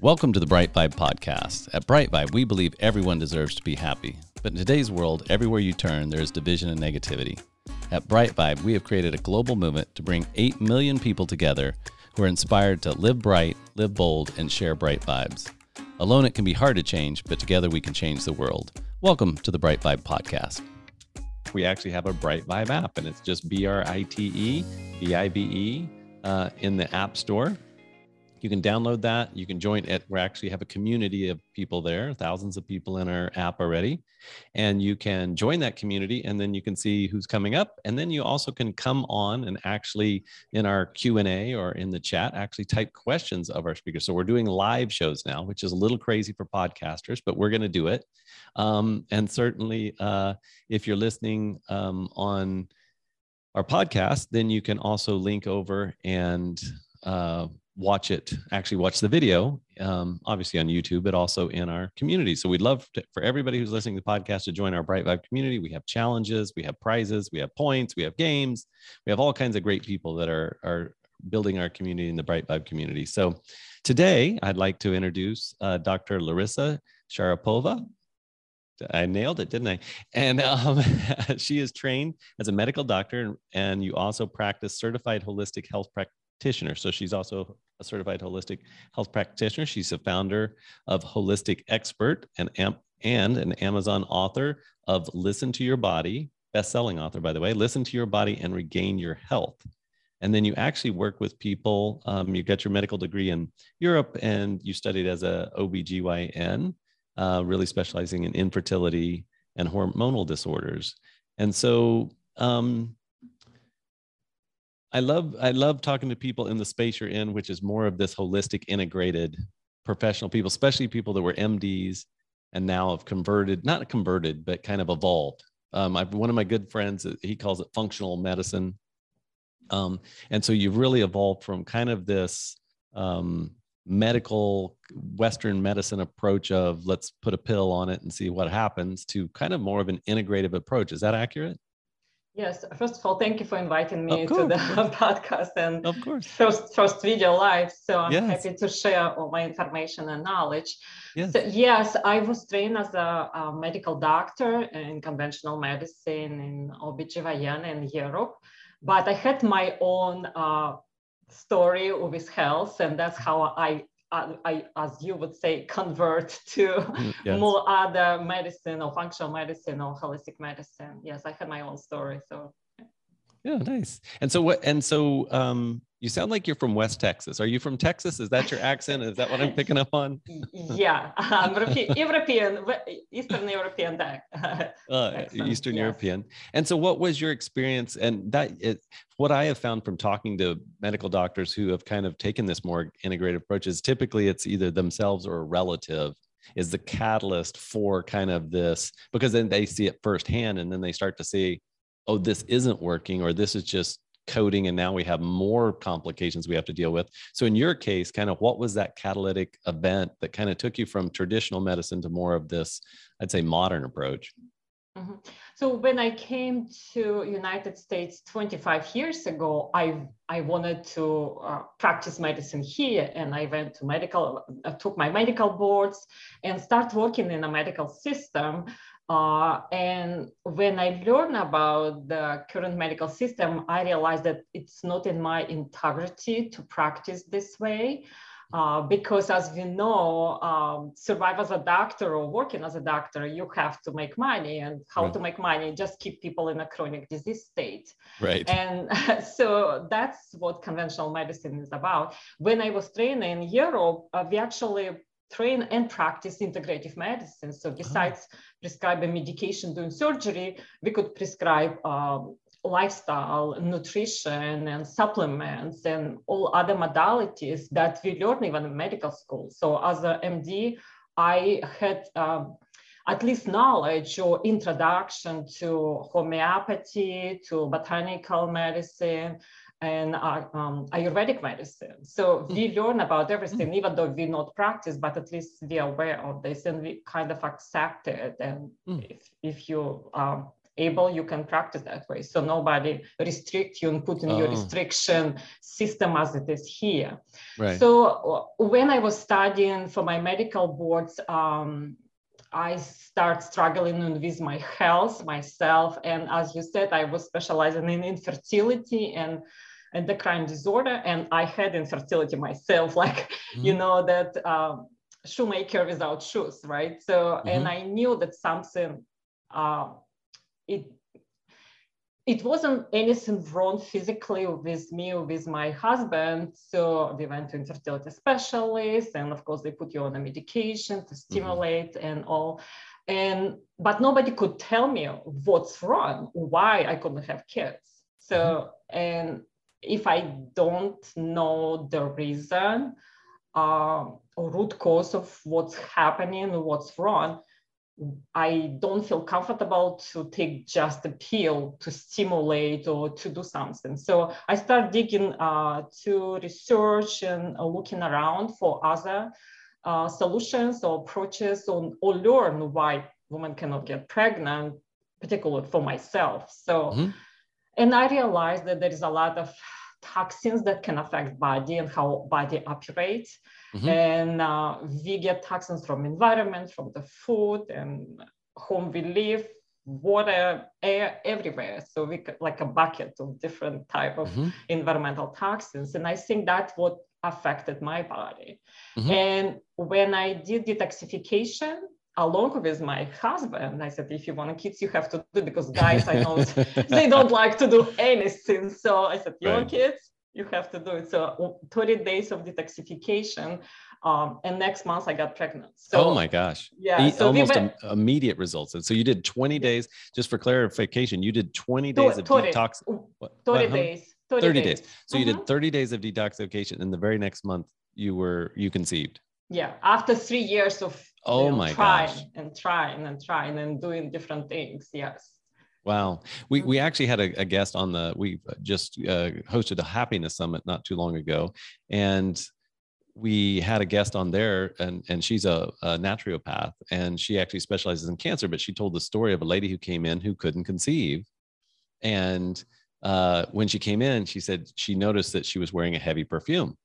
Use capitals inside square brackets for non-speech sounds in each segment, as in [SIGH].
Welcome to the Bright Vibe podcast. At Bright Vibe, we believe everyone deserves to be happy. But in today's world, everywhere you turn, there is division and negativity. At Bright Vibe, we have created a global movement to bring 8 million people together who are inspired to live bright, live bold, and share bright vibes. Alone, it can be hard to change, but together we can change the world. Welcome to the Bright Vibe podcast. We actually have a Bright Vibe app, and it's just B R I T E V I V E uh, in the App Store you can download that. You can join it. We actually have a community of people there, thousands of people in our app already. And you can join that community and then you can see who's coming up. And then you also can come on and actually in our Q&A or in the chat, actually type questions of our speakers. So we're doing live shows now, which is a little crazy for podcasters, but we're going to do it. Um, and certainly uh, if you're listening um, on our podcast, then you can also link over and uh, watch it, actually watch the video, um, obviously on YouTube, but also in our community. So we'd love to, for everybody who's listening to the podcast to join our Bright Vibe community. We have challenges, we have prizes, we have points, we have games, we have all kinds of great people that are are building our community in the Bright Vibe community. So today, I'd like to introduce uh, Dr. Larissa Sharapova. I nailed it, didn't I? And um, [LAUGHS] she is trained as a medical doctor, and you also practice certified holistic health practitioner. So she's also a certified holistic health practitioner. She's a founder of Holistic Expert and, and an Amazon author of Listen to Your Body, best-selling author, by the way, Listen to Your Body and Regain Your Health. And then you actually work with people. Um, you got your medical degree in Europe and you studied as a OBGYN, uh, really specializing in infertility and hormonal disorders. And so um, I love I love talking to people in the space you're in, which is more of this holistic, integrated professional people, especially people that were MDs and now have converted, not converted, but kind of evolved. Um, I've one of my good friends, he calls it functional medicine. Um, and so you've really evolved from kind of this um, medical Western medicine approach of let's put a pill on it and see what happens to kind of more of an integrative approach. Is that accurate? Yes, first of all, thank you for inviting me to the [LAUGHS] podcast and of course first first video live. So I'm yes. happy to share all my information and knowledge. Yes, so, yes I was trained as a, a, medical doctor in conventional medicine in OBGYN in Europe, but I had my own uh, story with health, and that's how I I, as you would say, convert to mm, [LAUGHS] yes. more other medicine or functional medicine or holistic medicine. Yes, I had my own story. So yeah, nice. And so what? And so um, you sound like you're from West Texas. Are you from Texas? Is that your accent? Is that what I'm picking up on? [LAUGHS] yeah, um, European, Eastern European. uh, Eastern yes. European. And so, what was your experience? And that it, what I have found from talking to medical doctors who have kind of taken this more integrated approach is typically it's either themselves or a relative is the catalyst for kind of this because then they see it firsthand and then they start to see oh this isn't working or this is just coding and now we have more complications we have to deal with so in your case kind of what was that catalytic event that kind of took you from traditional medicine to more of this i'd say modern approach mm-hmm. so when i came to united states 25 years ago i i wanted to uh, practice medicine here and i went to medical uh, took my medical boards and start working in a medical system uh, and when I learned about the current medical system, I realized that it's not in my integrity to practice this way. Uh, because as we know, um, survive as a doctor or working as a doctor, you have to make money, and how right. to make money just keep people in a chronic disease state. Right. And [LAUGHS] so that's what conventional medicine is about. When I was training in Europe, uh, we actually train and practice integrative medicine. So besides oh. prescribing medication during surgery, we could prescribe um, lifestyle, nutrition, and supplements, and all other modalities that we learn even in medical school. So as a MD, I had um, at least knowledge or introduction to homeopathy, to botanical medicine, and uh, um, Ayurvedic medicine. So hmm. we learn about everything, even though we not practice, but at least we are aware of this and we kind of accept it. And mm. if, if you are able, you can practice that way. So nobody restrict you and put in oh. your restriction system as it is here. Right. So when I was studying for my medical boards, um, I start struggling with my health myself. And as you said, I was specializing in infertility and endocrine disorder. And I had infertility myself, [LAUGHS] like, mm-hmm. you know, that um, shoemaker without shoes, right? So, mm-hmm. and I knew that something, uh, it it wasn't anything wrong physically with me or with my husband. So we went to infertility specialists, and of course they put you on a medication to mm-hmm. stimulate mm-hmm. and all. And but nobody could tell me what's wrong, why I couldn't have kids. So mm-hmm. and if I don't know the reason uh, or root cause of what's happening, what's wrong, I don't feel comfortable to take just a pill to stimulate or to do something. So I start digging uh, to research and uh, looking around for other uh, solutions or approaches on, or learn why women cannot get pregnant, particularly for myself. So, mm-hmm. and I realized that there is a lot of toxins that can affect body and how body operates. Mm-hmm. And uh, we get toxins from environment, from the food and home we live, water, air, everywhere. So we could, like a bucket of different type of mm-hmm. environmental toxins. And I think that's what affected my body. Mm-hmm. And when I did detoxification, along with my husband, I said, if you want kids, you have to do it because guys, I know [LAUGHS] they don't like to do anything. So I said, you right. want kids? you have to do it. So 30 days of detoxification. Um, and next month I got pregnant. So, oh my gosh. Yeah. so almost went, immediate results. And so you did 20 days, just for clarification, you did 20 days 30, of detox. 30 days. 30, 30 days. days. So mm-hmm. you did mm-hmm. 30 days of detoxification. And the very next month you were, you conceived. Yeah. After three years of oh you know, my trying gosh. and trying and trying and doing different things. Yes. Wow. We, we actually had a, a guest on the, we just uh, hosted a happiness summit not too long ago. And we had a guest on there and, and she's a, a naturopath and she actually specializes in cancer, but she told the story of a lady who came in who couldn't conceive. And uh, when she came in, she said she noticed that she was wearing a heavy perfume.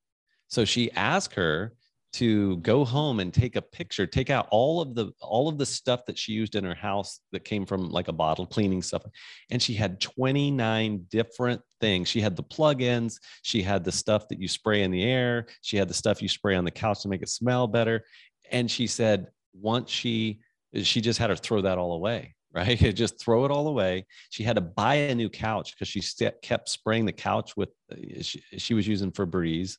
So she asked her to go home and take a picture take out all of the all of the stuff that she used in her house that came from like a bottle cleaning stuff and she had 29 different things. She had the plug-ins she had the stuff that you spray in the air she had the stuff you spray on the couch to make it smell better and she said once she she just had to throw that all away [LAUGHS] right? Just throw it all away. She had to buy a new couch because she kept spraying the couch with uh, she, she was using Febreze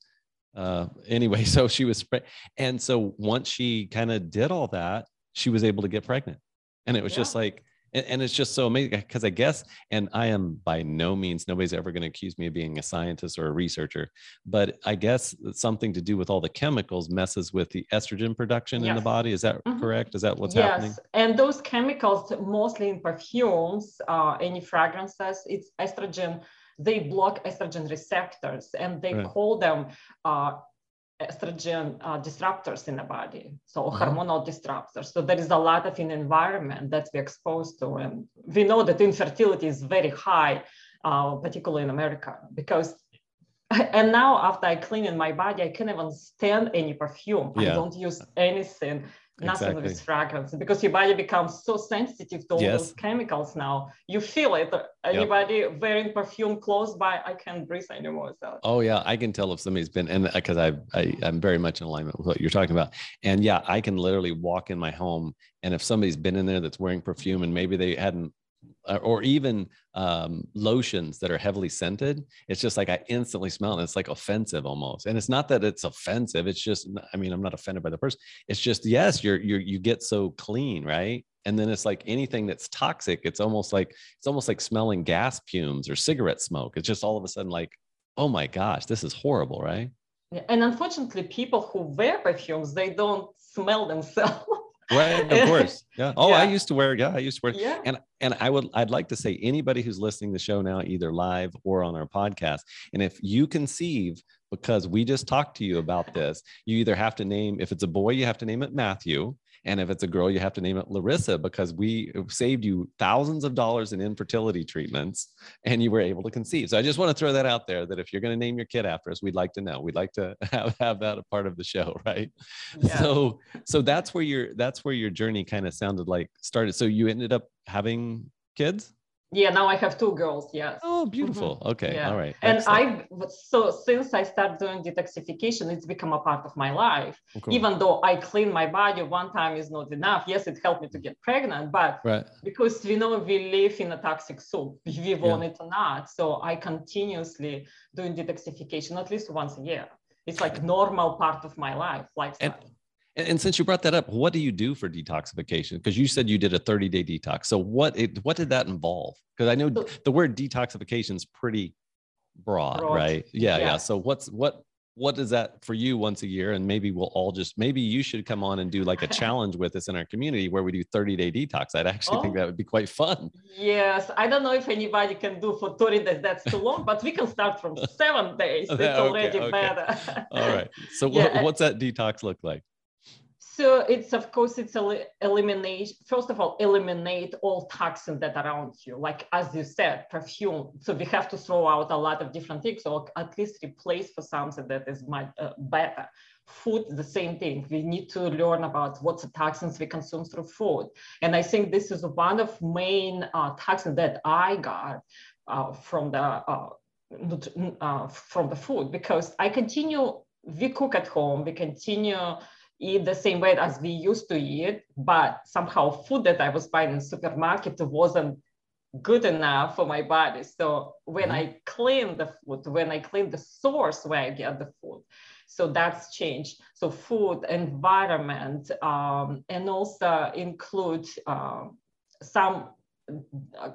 uh, anyway, [LAUGHS] so she was, and so once she kind of did all that, she was able to get pregnant. And it was yeah. just like, and, and, it's just so amazing because I guess, and I am by no means, nobody's ever going to accuse me of being a scientist or a researcher, but I guess something to do with all the chemicals messes with the estrogen production yes. in the body. Is that mm-hmm. correct? Is that what's yes. happening? And those chemicals, mostly in perfumes, uh, any fragrances, it's estrogen they block estrogen receptors and they right. call them uh, estrogen uh, disruptors in the body so uh-huh. hormonal disruptors so there is a lot of an environment that we're exposed to and we know that infertility is very high uh, particularly in america because [LAUGHS] and now after i clean in my body i can't even stand any perfume yeah. i don't use anything nothing exactly. with fragrance because your body becomes so sensitive to all yes. those chemicals now you feel it anybody yep. wearing perfume close by i can't breathe anymore so oh yeah i can tell if somebody's been and because uh, I, I i'm very much in alignment with what you're talking about and yeah i can literally walk in my home and if somebody's been in there that's wearing perfume and maybe they hadn't or even um, lotions that are heavily scented. It's just like I instantly smell it. It's like offensive almost. And it's not that it's offensive. It's just, I mean, I'm not offended by the person. It's just, yes, you're, you're, you get so clean, right? And then it's like anything that's toxic. It's almost like, it's almost like smelling gas fumes or cigarette smoke. It's just all of a sudden like, oh my gosh, this is horrible, right? And unfortunately, people who wear perfumes, they don't smell themselves. [LAUGHS] right of [LAUGHS] course yeah oh yeah. i used to wear yeah i used to wear yeah. and and i would i'd like to say anybody who's listening to the show now either live or on our podcast and if you conceive because we just talked to you about this you either have to name if it's a boy you have to name it matthew And if it's a girl, you have to name it Larissa because we saved you thousands of dollars in infertility treatments and you were able to conceive. So I just want to throw that out there that if you're going to name your kid after us, we'd like to know. We'd like to [LAUGHS] have, have that a part of the show, [LAUGHS] right? Yeah. So so that's where your that's where your journey kind of sounded like started. So you ended up having kids? Yeah now i have two girls yes oh beautiful mm-hmm. okay yeah. all right and i so since i started doing detoxification it's become a part of my life oh, cool. even though i clean my body one time is not enough yes it helped me to get pregnant but right. because we know we live in a toxic soup [LAUGHS] we want yeah. it or not so i continuously doing detoxification at least once a year it's like normal part of my life lifestyle and- and, and, since you brought that up, what do you do for detoxification? Because you said you did a 30 day detox. So what it, what did that involve? Because I know the word detoxification is pretty broad, broad. right? Yeah, yeah, yeah. So what's what what is that for you once a year? And maybe we'll all just maybe you should come on and do like a [LAUGHS] challenge with us in our community where we do 30 day detox. I'd actually oh. think that would be quite fun. Yes, I don't know if anybody can do for 30 days. That's too long, but we can start from seven days. [LAUGHS] It's okay, already okay. better. all right. So [LAUGHS] yeah. what, what's that detox look like? So it's of course it's eliminate first of all eliminate all toxins that around you, like as you said, perfume. So we have to throw out a lot of different things, or at least replace for something that is much uh, better. Food, the same thing. We need to learn about what's the toxins we consume through food, and I think this is one of main uh, toxins that I got uh, from the uh, uh, from the food because I continue. We cook at home. We continue eat the same way as we used to eat, but somehow food that I was buying in supermarket wasn't good enough for my body. So when mm-hmm. I clean the food, when I clean the source where I get the food, so that's changed. So food, environment, um, and also include uh, some uh,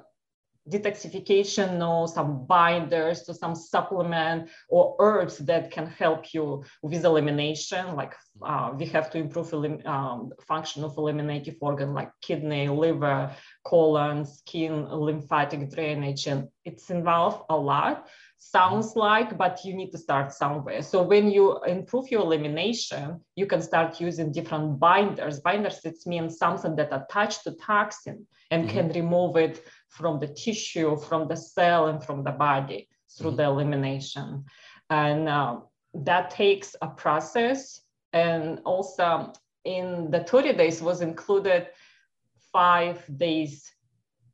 detoxification or some binders to some supplement or herbs that can help you with elimination like uh, we have to improve elim- um, function of eliminative organ like kidney liver colon skin lymphatic drainage and it's involved a lot. Sounds like but you need to start somewhere. So when you improve your elimination you can start using different binders. Binders it means something that attach to toxin and mm-hmm. can remove it from the tissue, from the cell, and from the body through mm-hmm. the elimination. And uh, that takes a process. And also in the 30 days was included five days.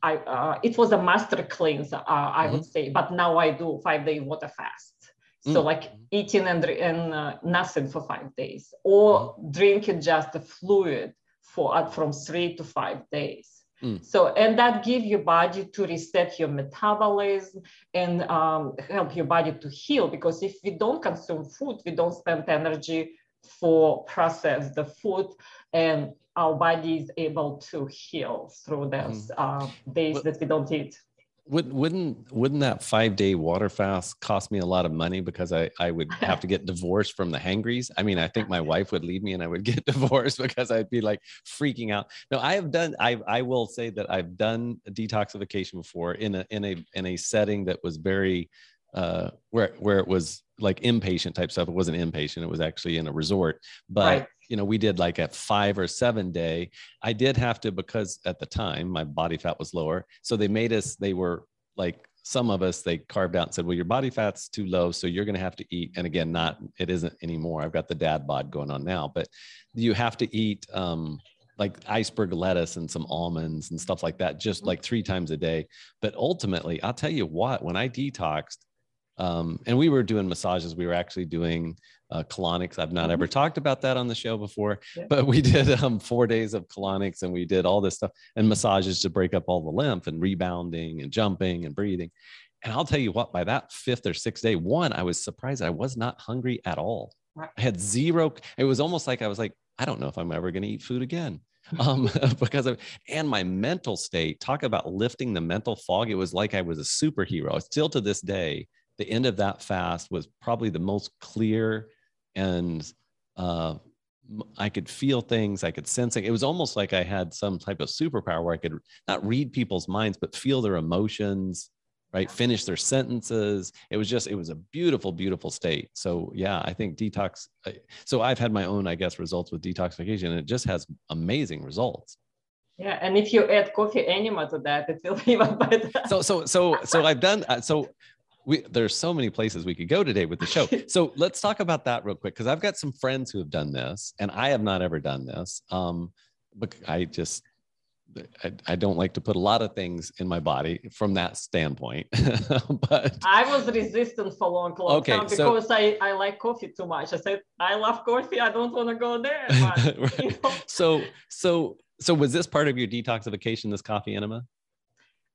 I, uh, it was a master cleanse, uh, I mm-hmm. would say, but now I do five day water fast. So mm. like eating and, and uh, nothing for five days, or mm-hmm. drinking just the fluid for uh, from three to five days. Mm. So, and that give your body to reset your metabolism and um, help your body to heal. Because if we don't consume food, we don't spend energy for process the food, and our body is able to heal through those mm. uh, days but, that we don't eat. Would, wouldn't wouldn't that five day water fast cost me a lot of money because I, I would have to get [LAUGHS] divorced from the hangries? I mean, I think my wife would leave me and I would get [LAUGHS] divorced because I'd be like freaking out. No, I have done I I will say that I've done detoxification before in a in a in a setting that was very uh where where it was like inpatient type stuff. It wasn't inpatient, it was actually in a resort. But right you know, we did like a five or seven day. I did have to because at the time my body fat was lower. So they made us, they were like some of us, they carved out and said, well, your body fat's too low. So you're going to have to eat. And again, not, it isn't anymore. I've got the dad bod going on now, but you have to eat, um, like iceberg lettuce and some almonds and stuff like that, just like three times a day. But ultimately, I'll tell you what, when I detoxed, um, and we were doing massages, we were actually doing uh, colonics. I've not mm-hmm. ever talked about that on the show before, yeah. but we did um, four days of colonics and we did all this stuff and massages to break up all the lymph and rebounding and jumping and breathing. And I'll tell you what, by that fifth or sixth day, one, I was surprised I was not hungry at all. I had zero. It was almost like I was like, I don't know if I'm ever going to eat food again. [LAUGHS] um, [LAUGHS] because of and my mental state. Talk about lifting the mental fog. It was like I was a superhero. Still to this day, the end of that fast was probably the most clear and uh, I could feel things, I could sense it. It was almost like I had some type of superpower where I could not read people's minds, but feel their emotions, right? Finish their sentences. It was just, it was a beautiful, beautiful state. So yeah, I think detox. So I've had my own, I guess, results with detoxification, and it just has amazing results. Yeah, and if you add coffee enema to that, it will [LAUGHS] be even better. So, so, so, so I've done. Uh, so we there's so many places we could go today with the show. [LAUGHS] So let's talk about that real quick because I've got some friends who have done this, and I have not ever done this. Um, but I just I, I, don't like to put a lot of things in my body from that standpoint. [LAUGHS] but I was resistant for a long, long okay, time because so, I, I like coffee too much. I said, I love coffee. I don't want to go there. But, right. [LAUGHS] you know. So, so, so was this part of your detoxification, this coffee enema?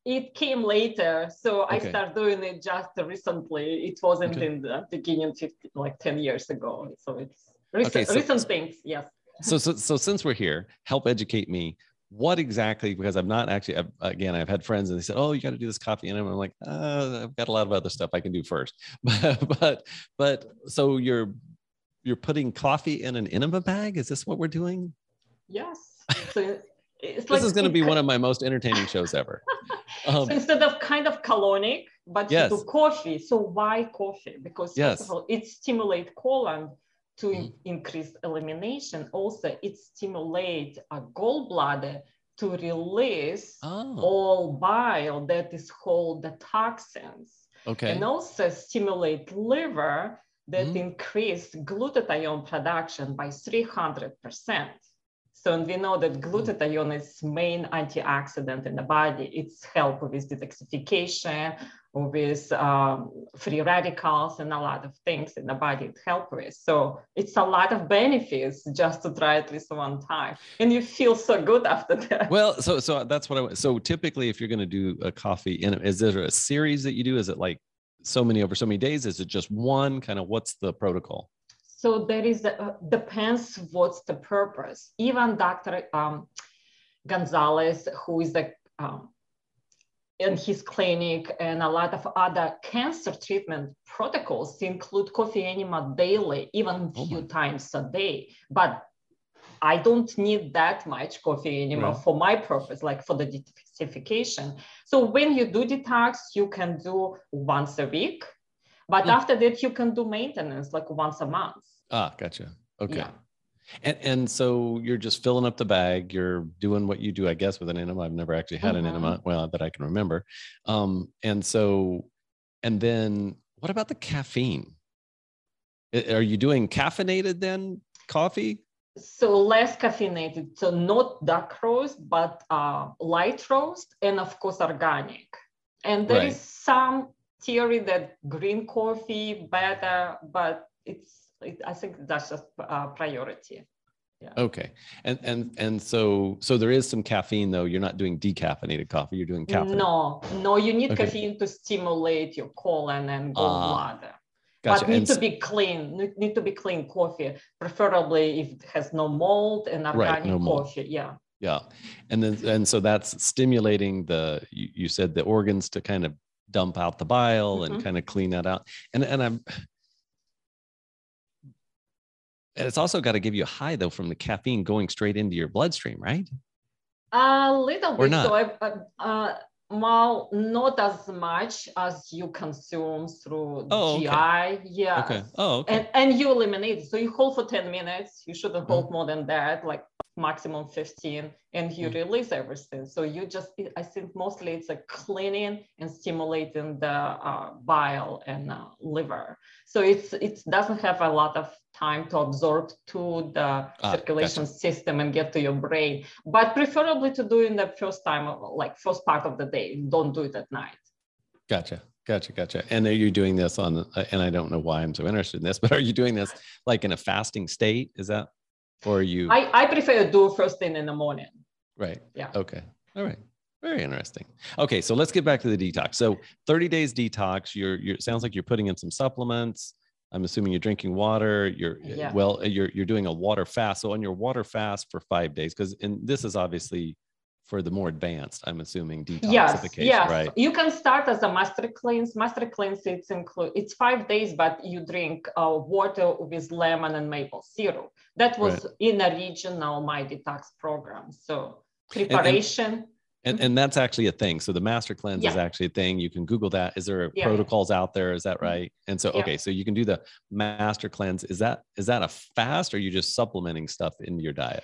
It came later. So okay. I started doing it just recently. It wasn't okay. in the beginning, 50, like 10 years ago. So it's recent, okay, so, recent things. Yes. So, so, so since we're here, help educate me what exactly because i'm not actually I've, again i've had friends and they said oh you got to do this coffee and i'm like uh, i've got a lot of other stuff i can do first but [LAUGHS] but but so you're you're putting coffee in an enema bag is this what we're doing yes so this like, is going to be one of my most entertaining [LAUGHS] shows ever um, so instead of kind of colonic but yes. do coffee so why coffee because yes. first of all it stimulates colon to mm. increase elimination. Also, it stimulates a gallbladder to release oh. all bile that is called the toxins. Okay. And also stimulate liver that mm. increase glutathione production by 300%. So and we know that mm. glutathione is main antioxidant in the body. It's help with detoxification, with um, free radicals and a lot of things in the body it helps with. So it's a lot of benefits just to try at least one time, and you feel so good after that. Well, so so that's what I. So typically, if you're going to do a coffee, in is there a series that you do? Is it like so many over so many days? Is it just one? Kind of what's the protocol? So there is a, uh, depends what's the purpose. Even Dr. Um, Gonzalez, who is the um, in his clinic and a lot of other cancer treatment protocols include coffee enema daily, even a few oh times a day. But I don't need that much coffee enema right. for my purpose, like for the detoxification. So when you do detox, you can do once a week, but mm. after that, you can do maintenance like once a month. Ah, gotcha. Okay. Yeah. And, and so you're just filling up the bag. You're doing what you do, I guess, with an enema. I've never actually had mm-hmm. an enema, well, that I can remember. Um, and so, and then what about the caffeine? Are you doing caffeinated then coffee? So less caffeinated. So not dark roast, but uh, light roast, and of course organic. And there right. is some theory that green coffee better, but it's I think that's just a priority. Yeah. Okay. And and and so so there is some caffeine though. You're not doing decaffeinated coffee. You're doing caffeine. No, no. You need okay. caffeine to stimulate your colon and gallbladder. Uh, gotcha. But need and to be clean. Need to be clean coffee, preferably if it has no mold and organic right, no coffee. Mold. Yeah. Yeah. And then and so that's stimulating the you, you said the organs to kind of dump out the bile mm-hmm. and kind of clean that out. And and I'm and it's also got to give you a high though from the caffeine going straight into your bloodstream, right? A little or bit. Not? So I, uh, well, not as much as you consume through oh, GI. Okay. Yeah. Okay. Oh, okay. And, and you eliminate it. So you hold for 10 minutes. You shouldn't hold mm. more than that, like maximum 15, and you mm. release everything. So you just, I think mostly it's a cleaning and stimulating the uh, bile and uh, liver. So it's it doesn't have a lot of time to absorb to the ah, circulation gotcha. system and get to your brain. But preferably to do in the first time, like first part of the day. Don't do it at night. Gotcha. Gotcha, gotcha. And are you doing this on? And I don't know why I'm so interested in this, [LAUGHS] but are you doing this like in a fasting state? Is that, or are you? I I prefer to do first thing in the morning. Right. Yeah. Okay. All right. Very interesting. Okay, so let's get back to the detox. So 30 days detox. You're you're sounds like you're putting in some supplements. I'm assuming you're drinking water. You're yeah. well. You're you're doing a water fast. So on your water fast for five days, because and this is obviously for the more advanced. I'm assuming detoxification. Yes, yes. Right. You can start as a master cleanse. Master cleanse it's include it's five days, but you drink uh, water with lemon and maple syrup. That was right. in a regional my detox program. So preparation. And, and, And, and that's actually a thing. So the master cleanse yeah. is actually a thing. You can Google that. Is there yeah. protocols out there? Is that mm-hmm. right? And so, yeah. okay, so you can do the master cleanse. Is that is that a fast or are you just supplementing stuff into your diet?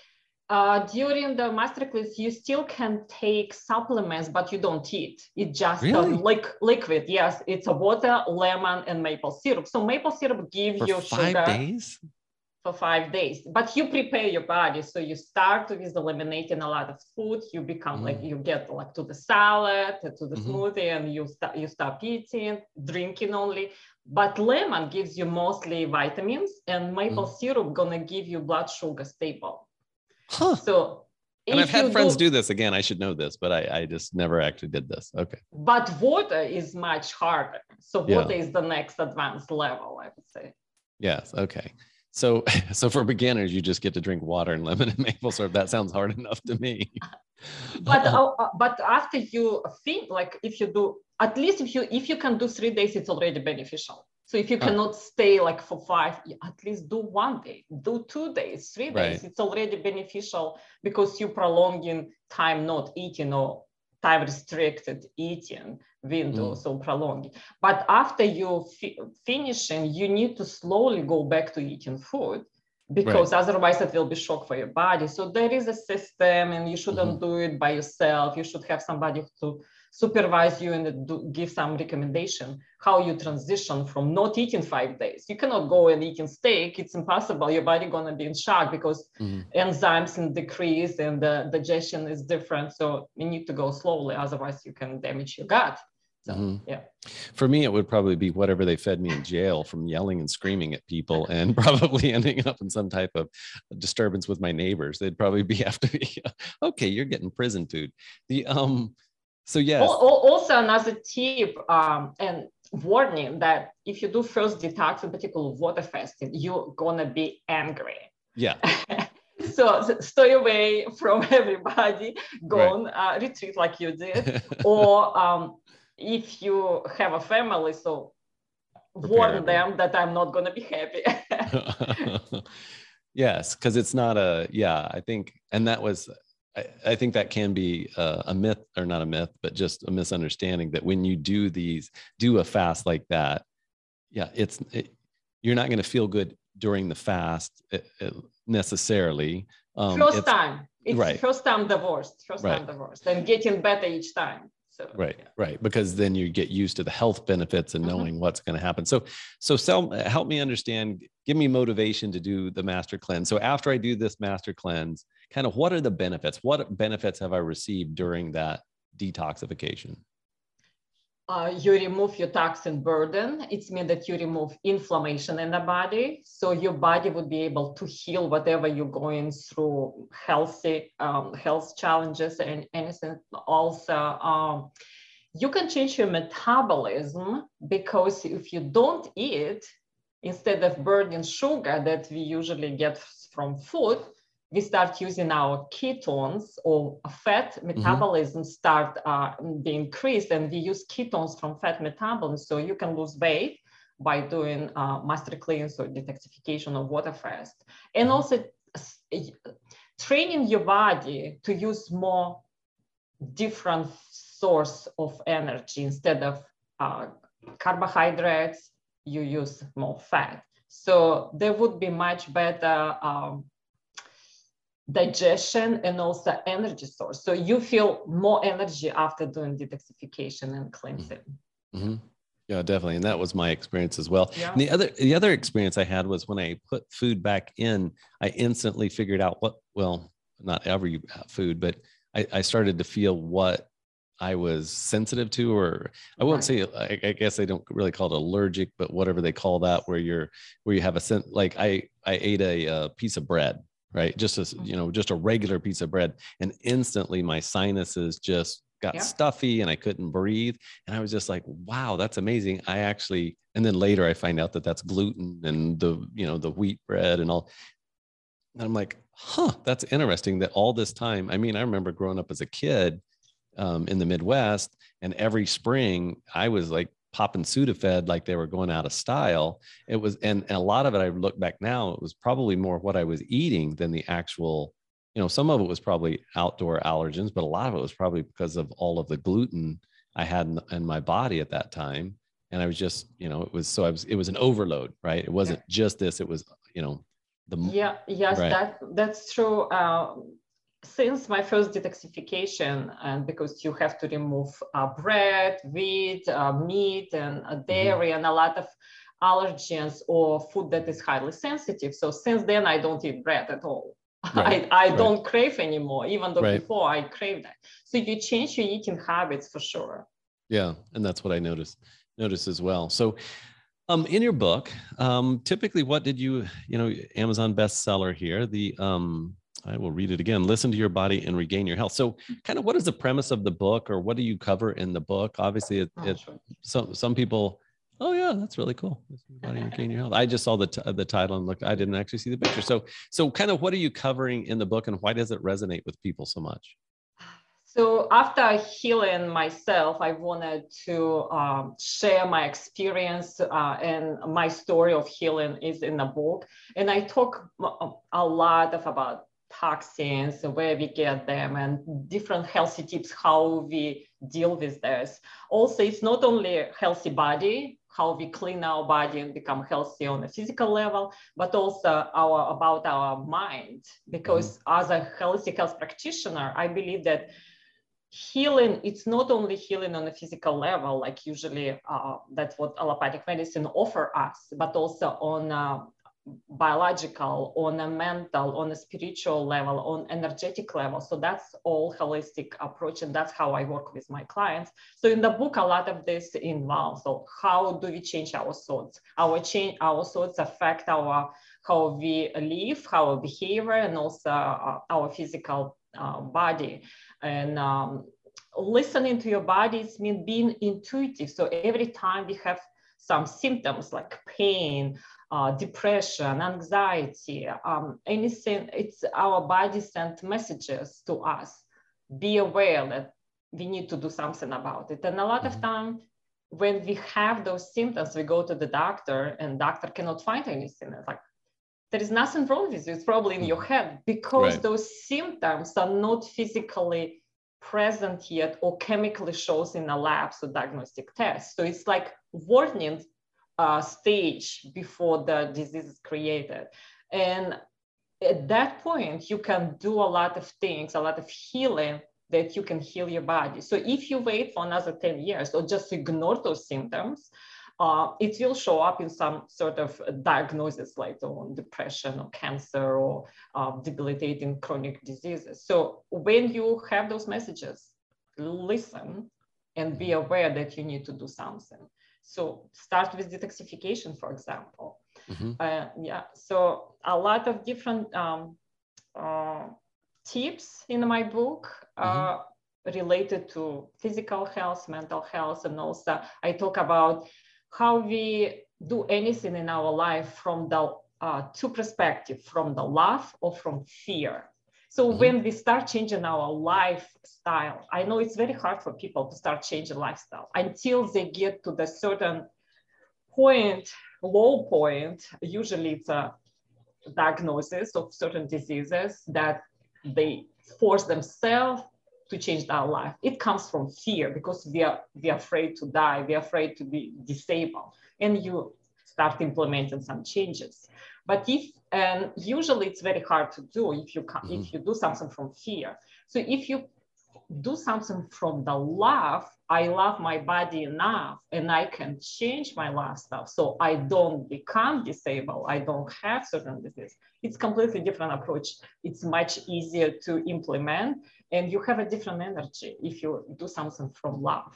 Uh, during the master cleanse, you still can take supplements, but you don't eat. It's just really? li- liquid. Yes, it's a water, lemon, and maple syrup. So maple syrup gives For you five sugar. days? For five days but you prepare your body so you start with eliminating a lot of food you become mm. like you get like to the salad to the mm-hmm. smoothie and you start you stop eating drinking only but lemon gives you mostly vitamins and maple mm. syrup gonna give you blood sugar stable huh. so and I've had friends do, do, this again. I should know this, but I, I just never actually did this. Okay. But water is much harder. So water yeah. is the next advanced level, I would say. Yes. Okay. So, [LAUGHS] so for beginners, you just get to drink water and lemon and maple syrup. That sounds hard enough to me. [LAUGHS] but uh, uh, but after you think like if you do at least if you if you can do three days, it's already beneficial. So if you cannot stay like for five, at least do one day, do two days, three days. Right. It's already beneficial because you're prolonging time not eating or time restricted eating window, mm. so prolonging. But after you fi- finishing, you need to slowly go back to eating food because right. otherwise it will be shock for your body. So there is a system, and you shouldn't mm-hmm. do it by yourself. You should have somebody to supervise you and do, give some recommendation how you transition from not eating five days. You cannot go and eating steak. It's impossible. Your body gonna be in shock because mm-hmm. enzymes in decrease and the digestion is different. So you need to go slowly. Otherwise, you can damage your gut. So, mm-hmm. yeah. For me, it would probably be whatever they fed me in jail from yelling and screaming at people [LAUGHS] and probably [LAUGHS] ending up in some type of disturbance with my neighbors. They'd probably be [LAUGHS] after me. okay, you're getting prison food. The um so yes. Also another tip um, and warning that if you do first detox, in particular water fasting, you're gonna be angry. Yeah. [LAUGHS] so stay away from [LAUGHS] everybody. Go right. on uh, retreat like you did, [LAUGHS] or um, if you have a family, so Prepare warn them that I'm not gonna be happy. yes, because it's not a yeah. I think, and that was I, think that can be uh, a myth or not a myth, but just a misunderstanding that when you do these, do a fast like that, yeah, it's, it, you're not going to feel good during the fast uh, uh, necessarily. Um, first time, it's right. first time divorced, first right. time divorced, and getting better each time. So, right, yeah. right, because then you get used to the health benefits and mm-hmm. knowing mm-hmm. what's going to happen. So, so sell, help me understand. Give me motivation to do the master cleanse. So after I do this master cleanse, kind of what are the benefits? What benefits have I received during that detoxification? Uh, you remove your toxin burden. It's means that you remove inflammation in the body. So your body would be able to heal whatever you're going through, healthy um, health challenges and anything. Also, um, you can change your metabolism because if you don't eat, instead of burning sugar that we usually get from food, we start using our ketones or fat mm-hmm. metabolism mm-hmm. start uh, being increased and we use ketones from fat metabolism so you can lose weight by doing uh, master cleanse or detoxification or water fast and mm-hmm. also training your body to use more different source of energy instead of uh, carbohydrates you use more fat so there would be much better um, digestion and also energy source. So you feel more energy after doing detoxification and cleansing. Mm-hmm. Yeah, definitely. And that was my experience as well. Yeah. And the other the other experience I had was when I put food back in, I instantly figured out what well, not every food, but I, I started to feel what I was sensitive to, or I won't say, I, I, guess they don't really call it allergic, but whatever they call that, where you're, where you have a sense, like I, I ate a, a piece of bread right? Just as you know, just a regular piece of bread, and instantly my sinuses just got yeah. stuffy and I couldn't breathe. And I was just like, wow, that's amazing. I actually, and then later I find out that that's gluten and the, you know, the wheat bread and all. And I'm like, huh, that's interesting that all this time, I mean, I remember growing up as a kid um, in the Midwest and every spring I was like popping Sudafed like they were going out of style. It was, and, and a lot of it, I look back now, it was probably more what I was eating than the actual you know, some of it was probably outdoor allergens, but a lot of it was probably because of all of the gluten I had in, in my body at that time. And I was just, you know, it was so I was, it was an overload, right? It wasn't yeah. just this, it was, you know, the. Yeah, yes, right. that, that's true. Uh, since my first detoxification, and because you have to remove uh, bread, wheat, uh, meat, and uh, dairy, mm-hmm. and a lot of allergens or food that is highly sensitive. So since then, I don't eat bread at all. [LAUGHS] Right. I, I right. don't crave anymore, even though right. before I craved that. So you change your eating habits for sure. Yeah, and that's what I noticed noticed as well. So um, in your book, um, typically what did you, you know, Amazon bestseller here, the um, I will read it again. Listen to your body and regain your health. So, kind of, what is the premise of the book, or what do you cover in the book? Obviously, it, oh, it some some people oh yeah that's really cool body [LAUGHS] regain your health i just saw the, t- the title and looked i didn't actually see the picture so so kind of what are you covering in the book and why does it resonate with people so much so after healing myself i wanted to um, share my experience uh, and my story of healing is in the book and i talk a lot of about toxins where we get them and different healthy tips how we deal with this also it's not only healthy body how we clean our body and become healthy on a physical level, but also our about our mind. Because mm-hmm. as a healthy health practitioner, I believe that healing it's not only healing on a physical level like usually uh, that's what allopathic medicine offer us but also on a biological, on a mental, on a spiritual level, on energetic level. So that's all holistic approach, and that's how I work with my clients. So in the book, a lot of this involves. So how do we change our thoughts? Our change, our thoughts affect our how we live, our behavior, and also uh, our physical uh, body. And um, listening to your body means being intuitive. So every time we have some symptoms like pain uh, depression, anxiety, um, anything, it's our body sent messages to us. Be aware that we need to do something about it. And a lot mm-hmm. of time when we have those symptoms, we go to the doctor and doctor cannot find anything. It's like, there is nothing wrong with you. It's probably in your mm-hmm. head because right. those symptoms are not physically present yet or chemically shows in a lab so diagnostic test. So it's like warning uh, stage before the disease is created. And at that point, you can do a lot of things, a lot of healing that you can heal your body. So if you wait for another 10 years or just ignore those symptoms, uh, it will show up in some sort of diagnosis like on depression or cancer or uh, debilitating chronic diseases. So when you have those messages, listen and be aware that you need to do something. So start with detoxification, for example. Mm-hmm. Uh, yeah, so a lot of different um, uh, tips in my book mm-hmm. related to physical health, mental health, and also I talk about how we do anything in our life from the uh, two perspective, from the love or from fear. So mm-hmm. when we start changing our lifestyle, I know it's very hard for people to start changing lifestyle until they get to the certain point, low point. Usually it's a diagnosis of certain diseases that they force themselves to change their life. It comes from fear because we are we are afraid to die, we are afraid to be disabled, and you start implementing some changes. But if and usually it's very hard to do if you mm-hmm. if you do something from fear. So if you do something from the love, I love my body enough and I can change my lifestyle so I don't become disabled, I don't have certain disease. It's completely different approach. It's much easier to implement and you have a different energy if you do something from love.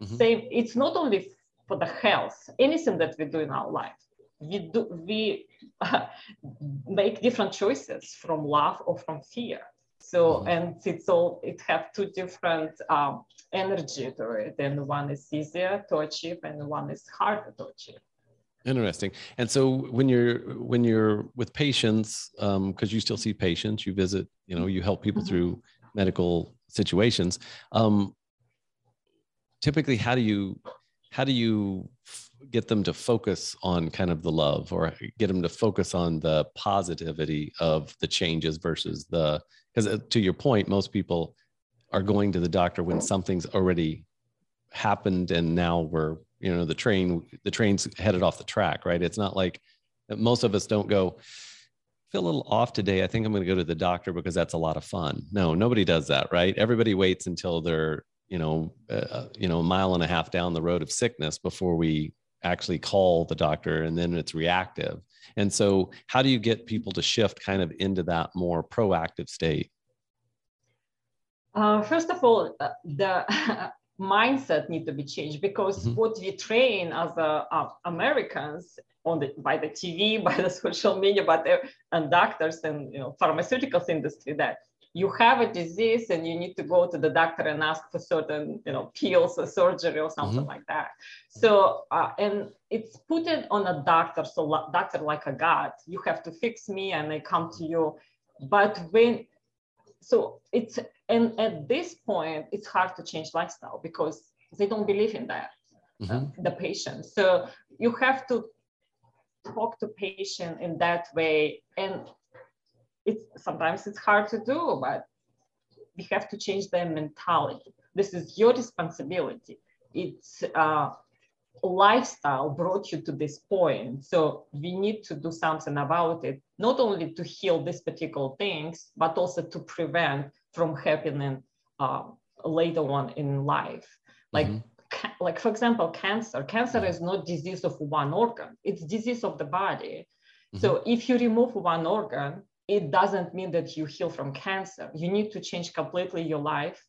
Mm-hmm. Same, it's not only for the health, anything that we do in our life we do we uh, [LAUGHS] make different choices from love or from fear so mm-hmm. and it's all it have two different um, energy to it and one is easier to achieve and one is harder to achieve interesting and so when you're when you're with patients because um, you still see patients you visit you know you help people mm-hmm. through medical situations um, typically how do you how do you get them to focus on kind of the love or get them to focus on the positivity of the changes versus the because uh, to your point most people are going to the doctor when something's already happened and now we're you know the train the train's headed off the track right? It's not like most of us don't go feel a little off today. I think i'm going to go to the doctor because that's a lot of fun. No nobody does that right? Everybody waits until they're you know uh, uh you know a mile and a half down the road of sickness before we actually call the doctor and then it's reactive and so how do you get people to shift kind of into that more proactive state uh, first of all uh, the [LAUGHS] mindset need to be changed because mm-hmm. what we train as uh, uh, Americans on the by the TV, [LAUGHS] by the social media, but and doctors and you know pharmaceuticals industry that you have a disease and you need to go to the doctor and ask for certain you know pills or surgery or something mm-hmm. like that. So uh, and it's put it on a doctor, so doctor like a god. You have to fix me, and I come to you. But when so it's and at this point it's hard to change lifestyle because they don't believe in that mm-hmm. uh, the patient so you have to talk to patient in that way and it's sometimes it's hard to do but we have to change their mentality this is your responsibility it's uh, lifestyle brought you to this point. So we need to do something about it, not only to heal these particular things, but also to prevent from happening uh, later on in life. Like, mm-hmm. like for example, cancer. Cancer is not disease of one organ; it's disease of the body. Mm-hmm. So if you remove one organ, it doesn't mean that you heal from cancer. You need to change completely your life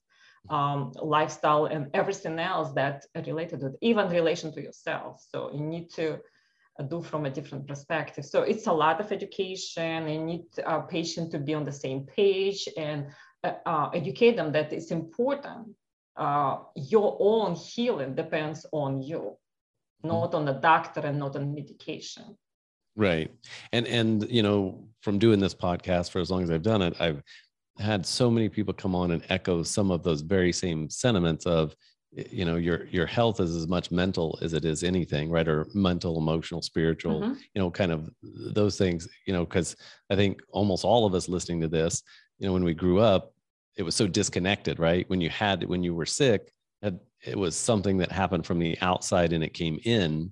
um, lifestyle and everything else that related to it, even relation to yourself. So you need to uh, do from a different perspective. So it's a lot of education. You need a patient to be on the same page and uh, uh, educate them that it's important. Uh, your own healing depends on you, not on the doctor and not on medication. Right. And and you know, from doing this podcast for as long as I've done it, I've had so many people come on and echo some of those very same sentiments of you know your your health is as much mental as it is anything right or mental emotional spiritual mm-hmm. you know kind of those things you know because i think almost all of us listening to this you know when we grew up it was so disconnected right when you had when you were sick it was something that happened from the outside and it came in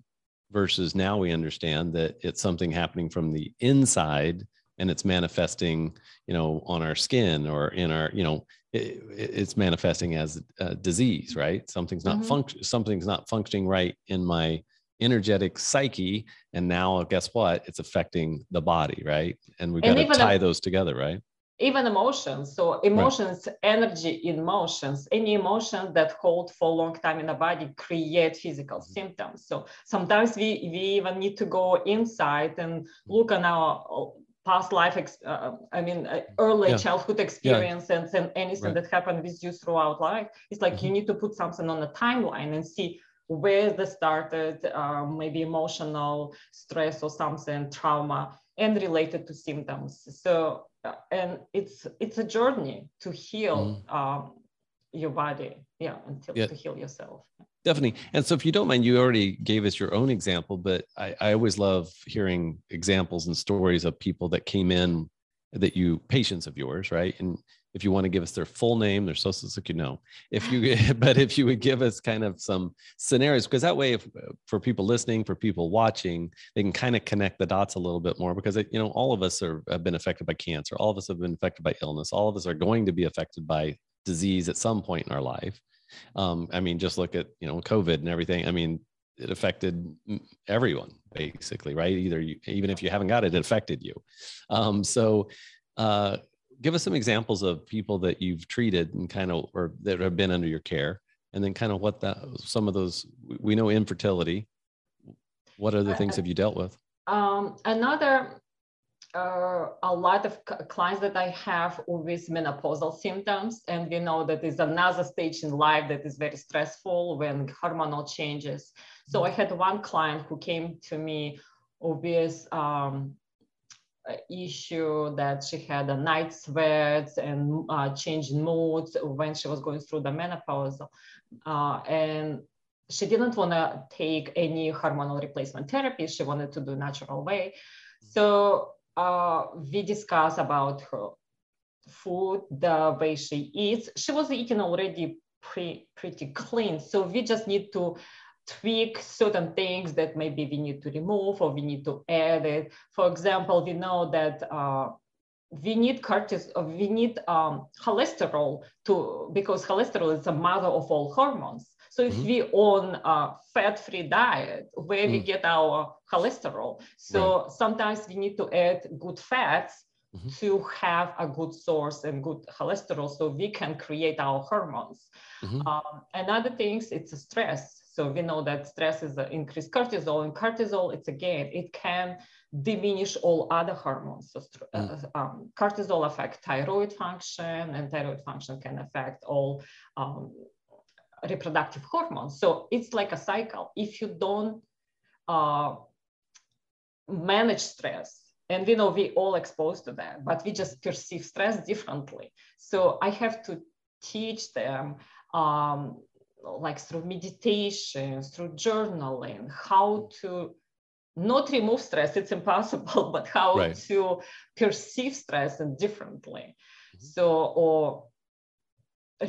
versus now we understand that it's something happening from the inside and it's manifesting you know on our skin or in our you know it, it's manifesting as a disease right something's not mm-hmm. function something's not functioning right in my energetic psyche and now guess what it's affecting the body right and we've got to tie a, those together right even emotions so emotions right. energy in motions any emotion that hold for a long time in the body create physical mm-hmm. symptoms so sometimes we we even need to go inside and look on our past life, ex- uh, I mean, uh, early yeah. childhood experience yeah. and, and anything right. that happened with you throughout life. It's like mm-hmm. you need to put something on a timeline and see where this started, uh, maybe emotional stress or something, trauma, and related to symptoms. So, uh, and it's it's a journey to heal mm-hmm. um, your body, yeah, until yeah. to heal yourself. Definitely. And so, if you don't mind, you already gave us your own example, but I, I always love hearing examples and stories of people that came in that you, patients of yours, right? And if you want to give us their full name, their social security, no. If you, [LAUGHS] [LAUGHS] but if you would give us kind of some scenarios, because that way, if for people listening, for people watching, they can kind of connect the dots a little bit more. Because you know, all of us are have been affected by cancer, all of us have been affected by illness, all of us are going to be affected by disease at some point in our life. Um, I mean, just look at you know COVID and everything. I mean, it affected everyone basically, right? Either you, even if you haven't got it, it affected you. Um, so, uh, give us some examples of people that you've treated and kind of or that have been under your care, and then kind of what that some of those we know infertility. What other things have you dealt with? Um, another uh, a lot of clients that I have with menopausal symptoms, and we know that is another stage in life that is very stressful when hormonal changes. So I had one client who came to me with um, issue that she had a night sweats and uh, moods when she was going through the menopause, uh, and she didn't want to take any hormonal replacement therapy. She wanted to do natural way. So uh, we discussed about her food, the way she eats. She was eating already pre, pretty clean. So we just need to tweak certain things that maybe we need to remove or we need to add it. For example, we know that uh, we need cortisol, we need um, cholesterol to because cholesterol is the mother of all hormones. So if mm-hmm. we on a fat-free diet, where mm. we get our cholesterol, so right. sometimes we need to add good fats mm-hmm. to have a good source and good cholesterol, so we can create our hormones. Mm-hmm. Um, another things, it's a stress. So we know that stress is increased cortisol, and cortisol, it's again, it can diminish all other hormones. So mm. uh, um, cortisol affect thyroid function, and thyroid function can affect all um, reproductive hormones. So it's like a cycle. If you don't uh, manage stress, and we know we all exposed to that, but we just perceive stress differently. So I have to teach them um, like through meditation, through journaling, how to not remove stress, it's impossible, [LAUGHS] but how right. to perceive stress and differently. Mm-hmm. So, or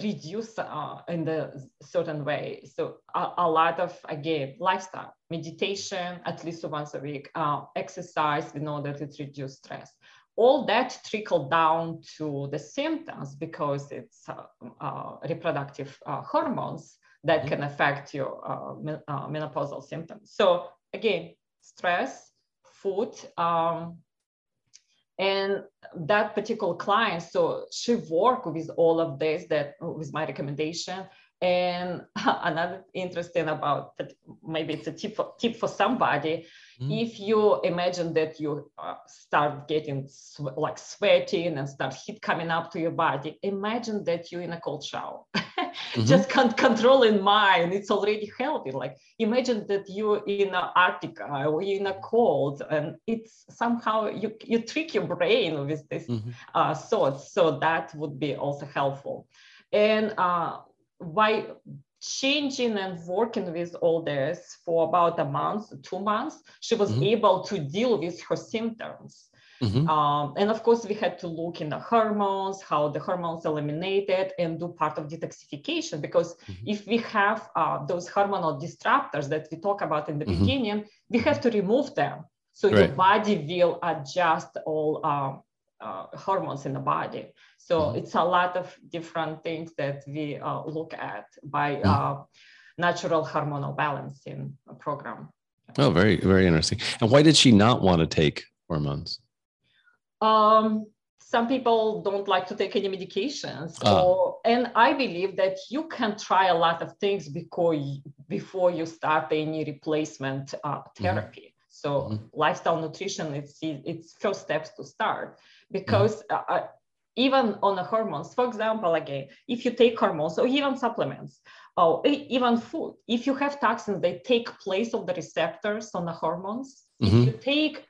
reduce uh, in the certain way. So a, a, lot of again lifestyle, meditation at least once a week, uh, exercise. We know that it reduces stress. All that trickle down to the symptoms because it's uh, uh reproductive uh, hormones that mm-hmm. can affect your uh, menopausal symptoms. So again, stress, food. Um, and that particular client so she worked with all of this that with my recommendation. And [LAUGHS] another interesting about that maybe it's a tip for, tip for somebody. Mm. if you imagine that you uh, start getting sw- like sweating and start heat coming up to your body imagine that you're in a cold shower [LAUGHS] mm-hmm. just can't control in mind it's already helping like imagine that you're in antarctica or you're in a cold and it's somehow you, you trick your brain with this mm-hmm. uh, thoughts so that would be also helpful and uh, by changing and working with all this for about a month, two months, she was mm-hmm. able to deal with her symptoms. Mm-hmm. Um, and of course, we had to look in the hormones, how the hormones eliminated, and do part of detoxification. Because mm-hmm. if we have uh, those hormonal disruptors that we talk about in the mm-hmm. beginning, we have to remove them. So right. your body will adjust all uh, uh, hormones in the body. So mm-hmm. it's a lot of different things that we uh, look at by mm-hmm. uh, natural hormonal balancing program. Oh, very, very interesting. And why did she not want to take hormones? Um, some people don't like to take any medications ah. or, and i believe that you can try a lot of things before you, before you start any replacement uh, mm-hmm. therapy mm-hmm. so mm-hmm. lifestyle nutrition it's it's first steps to start because mm-hmm. uh, even on the hormones, for example, again, if you take hormones or even supplements, or even food, if you have toxins, they take place of the receptors on the hormones. Mm-hmm. If you take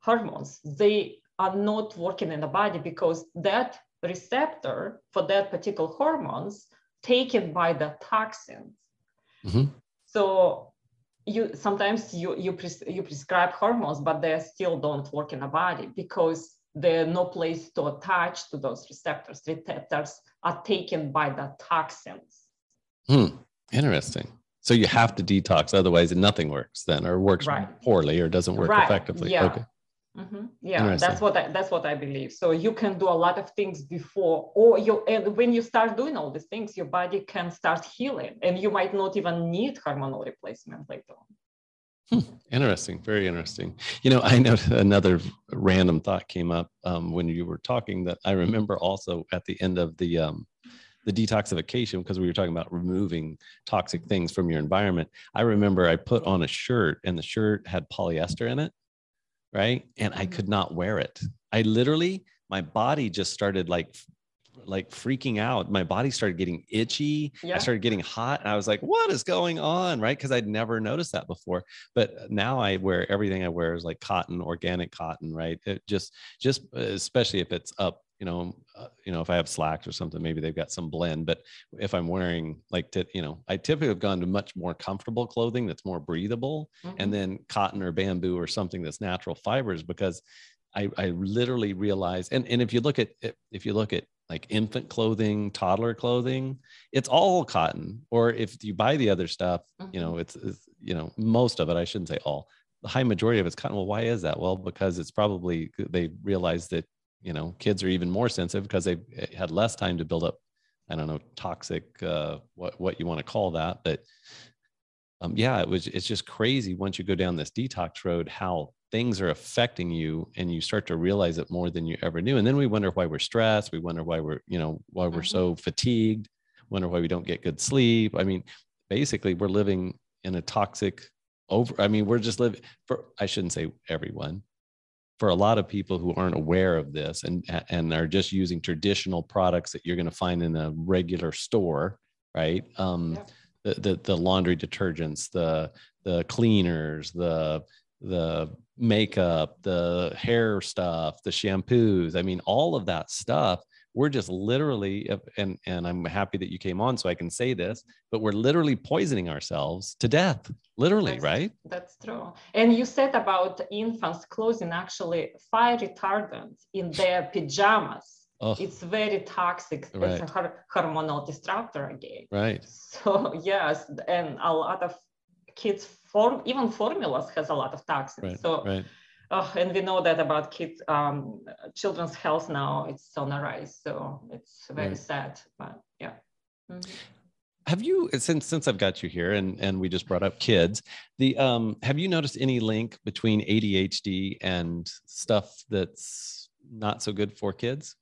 hormones, they are not working in the body because that receptor for that particular hormones taken by the toxins. Mm-hmm. So you sometimes you you, pres- you prescribe hormones, but they still don't work in the body because there's no place to attach to those receptors. Receptors are taken by the toxins. Hmm. Interesting. So you have to detox, otherwise nothing works then, or works right. poorly, or doesn't work right. effectively. Yeah. Okay. Mm-hmm. Yeah, that's what I, that's what I believe. So you can do a lot of things before, or you and when you start doing all these things, your body can start healing, and you might not even need hormonal replacement later on. Hmm, interesting, very interesting. You know, I know another random thought came up um, when you were talking that I remember also at the end of the um, the detoxification because we were talking about removing toxic things from your environment. I remember I put on a shirt and the shirt had polyester in it, right? And I mm-hmm. could not wear it. I literally my body just started like like freaking out. My body started getting itchy. Yeah. I started getting hot. And I was like, what is going on? Right. Cause I'd never noticed that before. But now I wear everything I wear is like cotton, organic cotton, right? It just, just especially if it's up you know, uh, you know, if I have slacks or something, maybe they've got some blend. But if I'm wearing like, t- you know, I typically have gone to much more comfortable clothing that's more breathable, mm-hmm. and then cotton or bamboo or something that's natural fibers because I, I literally realize. and, and if you look at if you look at like infant clothing, toddler clothing, it's all cotton. Or if you buy the other stuff, mm-hmm. you know, it's, it's, you know, most of it, I shouldn't say all, the high majority of it's cotton. Well, why is that? Well, because it's probably they realized that, you know, kids are even more sensitive because they've eh, had less time to build up, I don't know, toxic, uh, what, what you want to call that. But um, yeah, it was, it's just crazy once you go down this detox road, how things are affecting you and you start to realize it more than you ever knew and then we wonder why we're stressed we wonder why we're you know why we're so mm-hmm. fatigued wonder why we don't get good sleep i mean basically we're living in a toxic over i mean we're just living for i shouldn't say everyone for a lot of people who aren't aware of this and and are just using traditional products that you're going to find in a regular store right um yeah. the, the the laundry detergents the the cleaners the the makeup, the hair stuff, the shampoos. I mean, all of that stuff. We're just literally, and and I'm happy that you came on so I can say this, but we're literally poisoning ourselves to death, literally, that's, right? That's true. And you said about infants clothing actually fire retardant in their pajamas. Oh. It's very toxic. Right. It's a hormonal disruptor again. Right. So [LAUGHS] yes, and a lot of kids form even formulas has a lot of toxins. Right, so right. Uh, and we know that about kids um, children's health now it's on the rise so it's very right. sad but yeah mm-hmm. have you since since i've got you here and and we just brought up kids the um have you noticed any link between adhd and stuff that's not so good for kids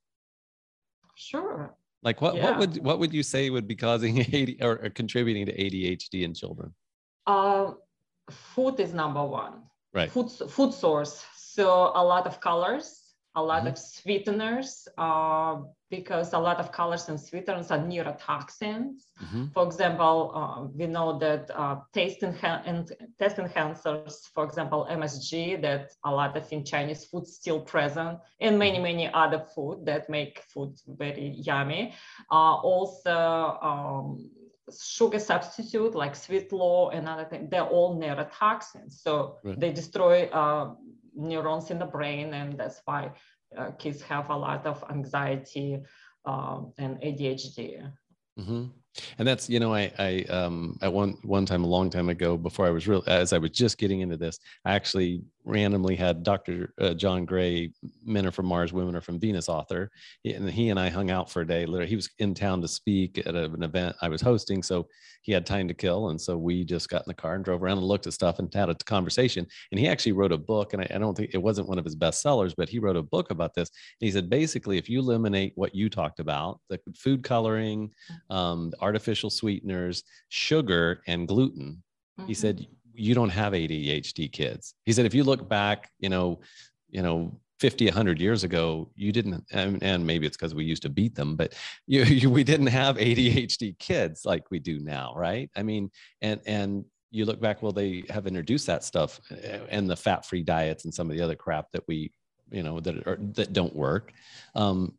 sure like what yeah. what would what would you say would be causing [LAUGHS] AD, or, or contributing to adhd in children uh, food is number one. Right. Food, food source. So a lot of colors, a lot mm-hmm. of sweeteners, uh, because a lot of colors and sweeteners are neurotoxins. Mm-hmm. For example, uh, we know that uh, taste, and taste enhancers, for example, MSG, that a lot of in Chinese food still present, and many, mm-hmm. many other food that make food very yummy. Uh, also, um, sugar substitute like Sweet'N Low and other things, they're all neurotoxins. So right. they destroy uh, neurons in the brain, and that's why uh, kids have a lot of anxiety um, and ADHD. Mm-hmm and that's you know i i um at one one time a long time ago before i was real as i was just getting into this i actually randomly had dr uh, john gray men are from mars women are from venus author. And he and i hung out for a day. Literally he was in town to speak at an event i was hosting so he had time to kill and so we just got in the car and drove around and looked at stuff and had a conversation. And he actually wrote a book and i, I don't think it wasn't one of his bestsellers but he wrote a book about this. And he said basically if you eliminate what you talked about the food coloring um, artificial sweeteners, sugar, and gluten. Mm-hmm. He said, you don't have ADHD kids. He said, if you look back, you know, you know, 50, 100 years ago, you didn't, and, and maybe it's because we used to beat them, but [LAUGHS] you, you, we didn't have ADHD kids like we do now, right? I mean, and, and, you look back, well, they have introduced that stuff eh, and the fat-free diets and some of the other crap that we, you know, that are, that don't work. Um,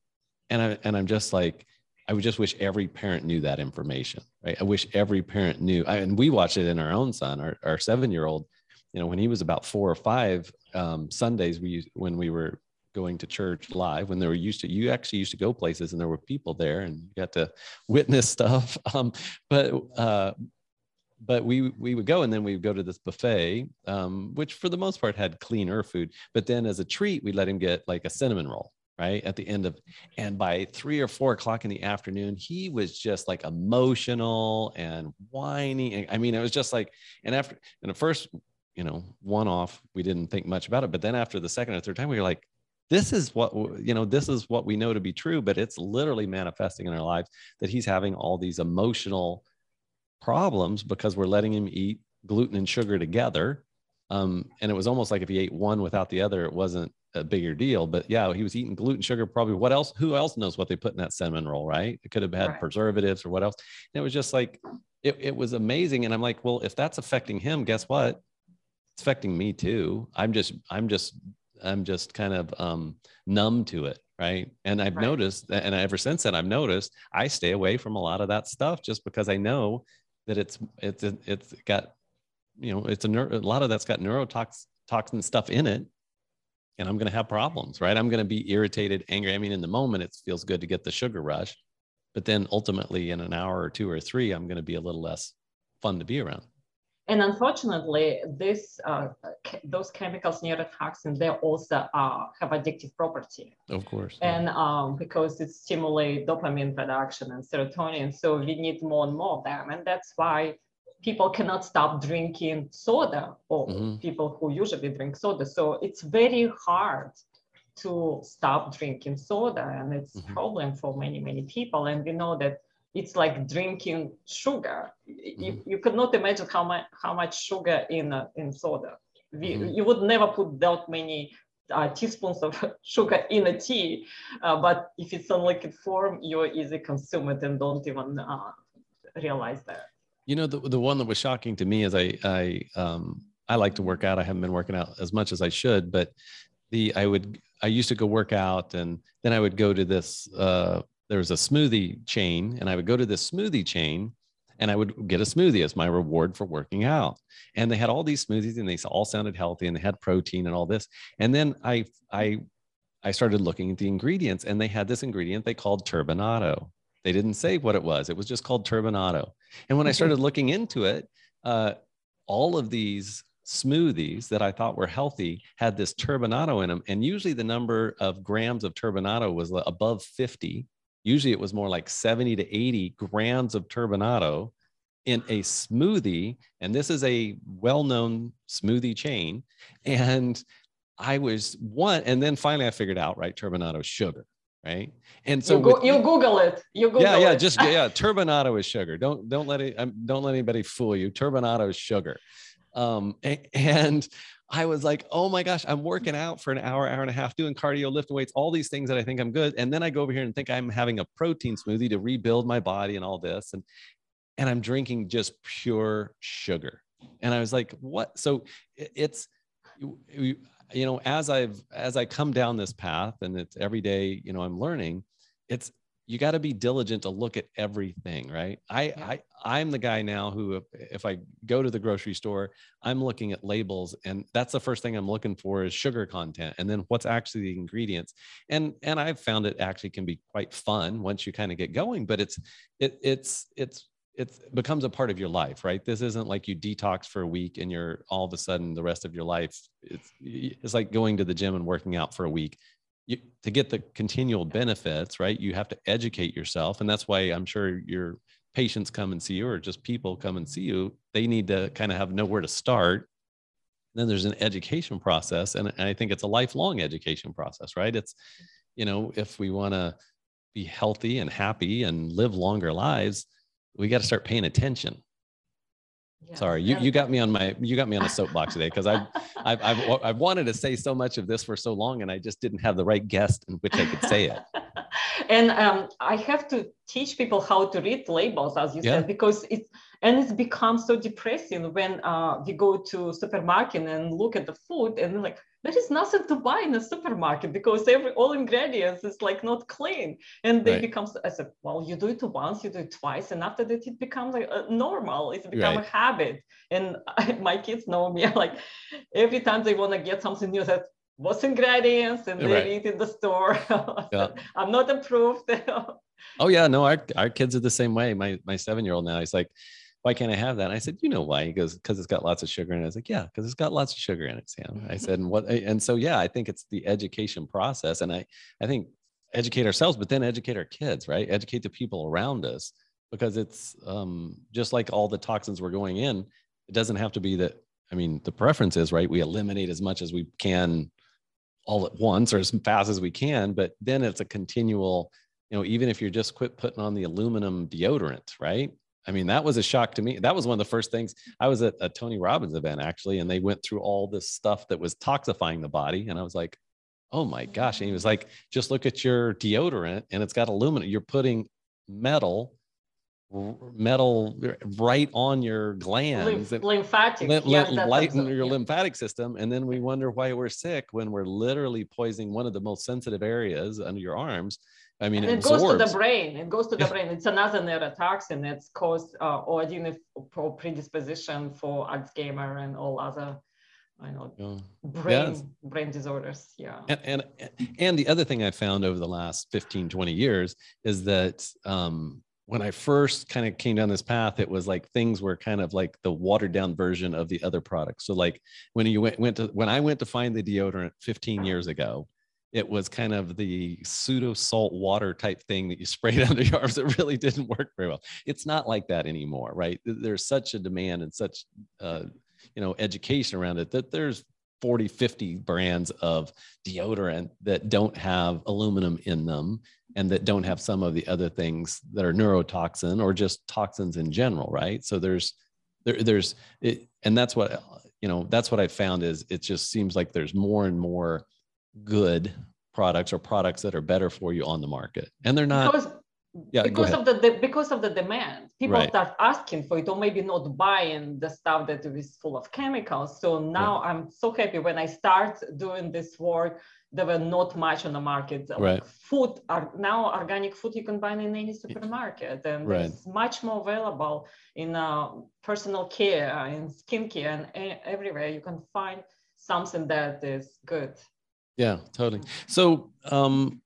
and I and I'm just like, I would just wish every parent knew that information, right? I wish every parent knew. I, and we watched it in our own son, our, our seven year old. You know, when he was about four or five, um, Sundays we when we were going to church live, when they were used to, you actually used to go places and there were people there and you got to [LAUGHS] witness stuff. [LAUGHS] Um, but uh, but we we would go and then we would go to this buffet, um, which for the most part had cleaner food. But then as a treat, we let him get like a cinnamon roll right at the end of and by three or four o'clock in the afternoon he was just like emotional and whiny i mean it was just like and after and the first you know one off we didn't think much about it but then after the second or third time we were like this is what you know this is what we know to be true but it's literally manifesting in our lives that he's having all these emotional problems because we're letting him eat gluten and sugar together um, and it was almost like if he ate one without the other it wasn't a bigger deal. But yeah, he was eating gluten, sugar, probably what else? Who else knows what they put in that cinnamon roll, right? It could have had right. preservatives or what else. And it was just like, it, it was amazing. And I'm like, well, if that's affecting him, guess what? It's affecting me too. I'm just, I'm just I'm just kind of um, numb to it, right? And I've right. noticed, and ever since then, I've noticed I stay away from a lot of that stuff just because I know that it's it's it's got you know it's a, neuro, a lot of that's got neurotoxin stuff in it. And i'm going to have problems right? I'm going to be irritated angry. I mean in the moment it feels good to get the sugar rush but then ultimately in an hour or two or three i'm going to be a little less fun to be around. And unfortunately this uh, those chemicals neurotoxin they also uh, have addictive property. Of course and um, because it stimulates dopamine production and serotonin. So we need more and more of them. And that's why people cannot stop drinking soda or mm-hmm. people who usually drink soda so it's very hard to stop drinking soda and it's mm-hmm. a problem for many many people and we know that it's like drinking sugar. Mm-hmm. You, you could not imagine how much how much sugar in uh, in soda. We, mm-hmm. You would never put that many uh, teaspoons of [LAUGHS] sugar in a tea, uh, but if it's in liquid form, you easily consume it and don't even uh, realize that. You know, the, the one that was shocking to me is I I um, I like to work out. I haven't been working out as much as I should, but the I would I used to go work out and then I would go to this uh, there was a smoothie chain and I would go to this smoothie chain and I would get a smoothie as my reward for working out. And they had all these smoothies and they all sounded healthy and they had protein and all this. And then I I I started looking at the ingredients and they had this ingredient they called turbinado. They didn't say what it was. It was just called turbinado. And when I started looking into it, uh, all of these smoothies that I thought were healthy had this turbinado in them. And usually the number of grams of turbinado was above 50 Usually it was more like 70 to 80 grams of turbinado in a smoothie. And this is a well known smoothie chain. And I was one, and then finally I figured out, right, turbinado sugar. Right. And so you, go, with, you Google it. You Google yeah, yeah, it. just yeah. [LAUGHS] Turbinado is sugar. Don't don't let it um, don't let anybody fool you. Turbinado is sugar. Um, and I was like, oh my gosh, I'm working out for an hour, hour and a half, doing cardio, lifting weights, all these things that I think I'm good. And then I go over here and think I'm having a protein smoothie to rebuild my body and all this. And and I'm drinking just pure sugar. And I was like, what? So it's you know, as I've as I come down this path and it's every day, you know, I'm learning, it's you got to be diligent to look at everything right i yeah. i i'm the guy now who if, if, i go to the grocery store i'm looking at labels and that's the first thing i'm looking for is sugar content and then what's actually the ingredients and and i've found it actually can be quite fun once you kind of get going but it's it it's it's it becomes a part of your life, right? This isn't like you detox for a week and you're all of a sudden the rest of your life. It's it's like going to the gym and working out for a week you, to get the continual benefits, right? You have to educate yourself. And that's why I'm sure your patients come and see you or just people come and see you. They need to kind of have nowhere to start. And then there's an education process. And, and I think it's a lifelong education process, right? It's, you know, if we want to be healthy and happy and live longer lives, we got to start paying attention. Sorry, you, you got me on my you got me on a soapbox today because [LAUGHS] I've, I've, I've I've wanted to say so much of this for so long and I just didn't have the right guest in which I could say it. [LAUGHS] and um, I have to teach people how to read labels, as you yeah. said, because it's and it's become so depressing when uh, we go to supermarket and look at the food and like there is nothing to buy in a supermarket because every all ingredients is like not clean and they right. become I said well you do it once you do it twice and after that it becomes like a normal it's become right. a habit and I, [LAUGHS] my kids know me [LAUGHS] like every time they want to get something new that what's ingredients and they right. eat in the store [LAUGHS] yeah. I'm not approved oh yeah no our, our kids are the same way my my seven year old now he's like why can't I have that? And I said, you know why? He goes, because it's got lots of sugar in it. I was like, yeah, because it's got lots of sugar in it, Sam. I said, and what? And so, yeah, I think it's the education process, and I, I think educate ourselves, but then educate our kids, right? Educate the people around us, because it's um, just like all the toxins we're going in. It doesn't have to be that. I mean, the preference is right. We eliminate as much as we can all at once or as fast as we can, but then it's a continual. You know, even if you're just quit putting on the aluminum deodorant, right? I mean, that was a shock to me. That was one of the first things I was at a Tony Robbins event actually, and they went through all this stuff that was toxifying the body. And I was like, oh my gosh. And he was like, just look at your deodorant and it's got aluminum. You're putting metal metal right on your glands Lymph, lymphatic ly- yes, lighten your yeah. lymphatic system and then we wonder why we're sick when we're literally poisoning one of the most sensitive areas under your arms i mean it, it goes to the brain it goes to the brain it's another neurotoxin that's caused uh, or predisposition for alzheimer and all other I know yeah. brain brain disorders. Yeah. And, and and the other thing I found over the last 15, 20 years is that um, when I first kind of came down this path, it was like things were kind of like the watered down version of the other products. So like when you went, went to when I went to find the deodorant 15 years ago, it was kind of the pseudo salt water type thing that you [LAUGHS] sprayed under your arms. It really didn't work very well. It's not like that anymore, right? There's such a demand and such uh, you know education around it that there's 40, 50 brands of deodorant that don't have aluminum in them and that don't have some of the other things that are neurotoxin or just toxins in general, right? So there's there, there's it, and that's what you know that's what I found is it just seems like there's more and more good products or products that are better for you on the market, and they're not. Because, yeah, because of the, the, because of the demand, people right. start asking for it, or maybe not buying the stuff that is full of chemicals. So now right. I'm so happy when I start doing this work there were not much on the market. Right. food are now organic food you can buy in any supermarket, and right. it's much more available in uh, personal care, uh, in skincare, and everywhere you can find something that is good. Yeah, totally. So, um,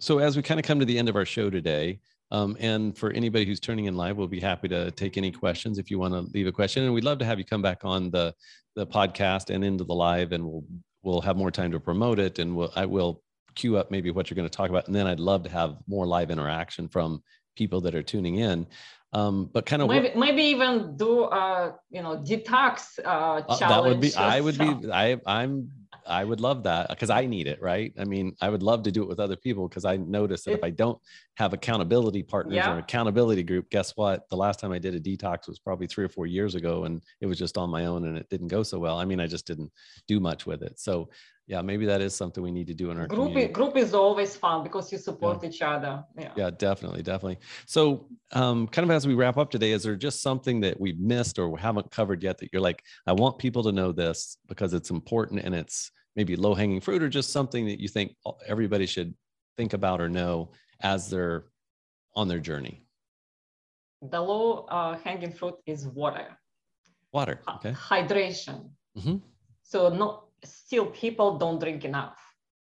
so as we kind of come to the end of our show today, um, and for anybody who's turning in live, we'll be happy to take any questions if you want to leave a question. And we'd love to have you come back on the the podcast and into the live, and we'll we'll have more time to promote it and we'll, I will queue up maybe what you're going to talk about. And then I'd love to have more live interaction from people that are tuning in. Um, but kind of maybe, what, maybe even do uh, you know detox uh, challenge. Uh, that would be. I would be. I I'm I would love that because I need it, right? I mean, I would love to do it with other people because I notice that it, if I don't have accountability partners yeah. or accountability group, guess what? The last time I did a detox was probably three or four years ago, and it was just on my own, and it didn't go so well. I mean, I just didn't do much with it. So yeah, maybe that is something we need to do in our group. Community. Group is always fun because you support yeah. each other. Yeah. yeah, definitely, definitely. So, um, kind of as we wrap up today, is there just something that we've missed or haven't covered yet that you're like, I want people to know this because it's important and it's maybe low hanging fruit or just something that you think everybody should think about or know as they're on their journey? The low uh, hanging fruit is water. Water. Okay. Hydration. Mm-hmm. So no, still people don't drink enough.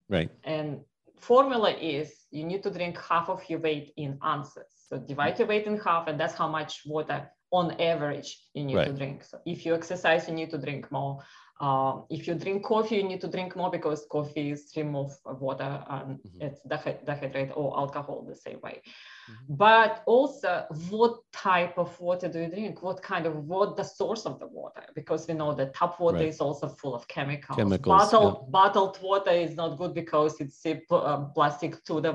Right. And formula is you need to drink half of your weight in ounces. So divide your weight in half, and that's how much water on average you need right. to drink. So if you exercise, you need to drink more. Uh, if you drink coffee, you need to drink more because coffee is remove water and mm-hmm. it's dehydrate or alcohol the same way. Mm-hmm. But also, what type of water do you drink? What kind of what the source of the water? Because we know that tap water right. is also full of chemicals. chemicals bottled yeah. bottled water is not good because it's uh, plastic to the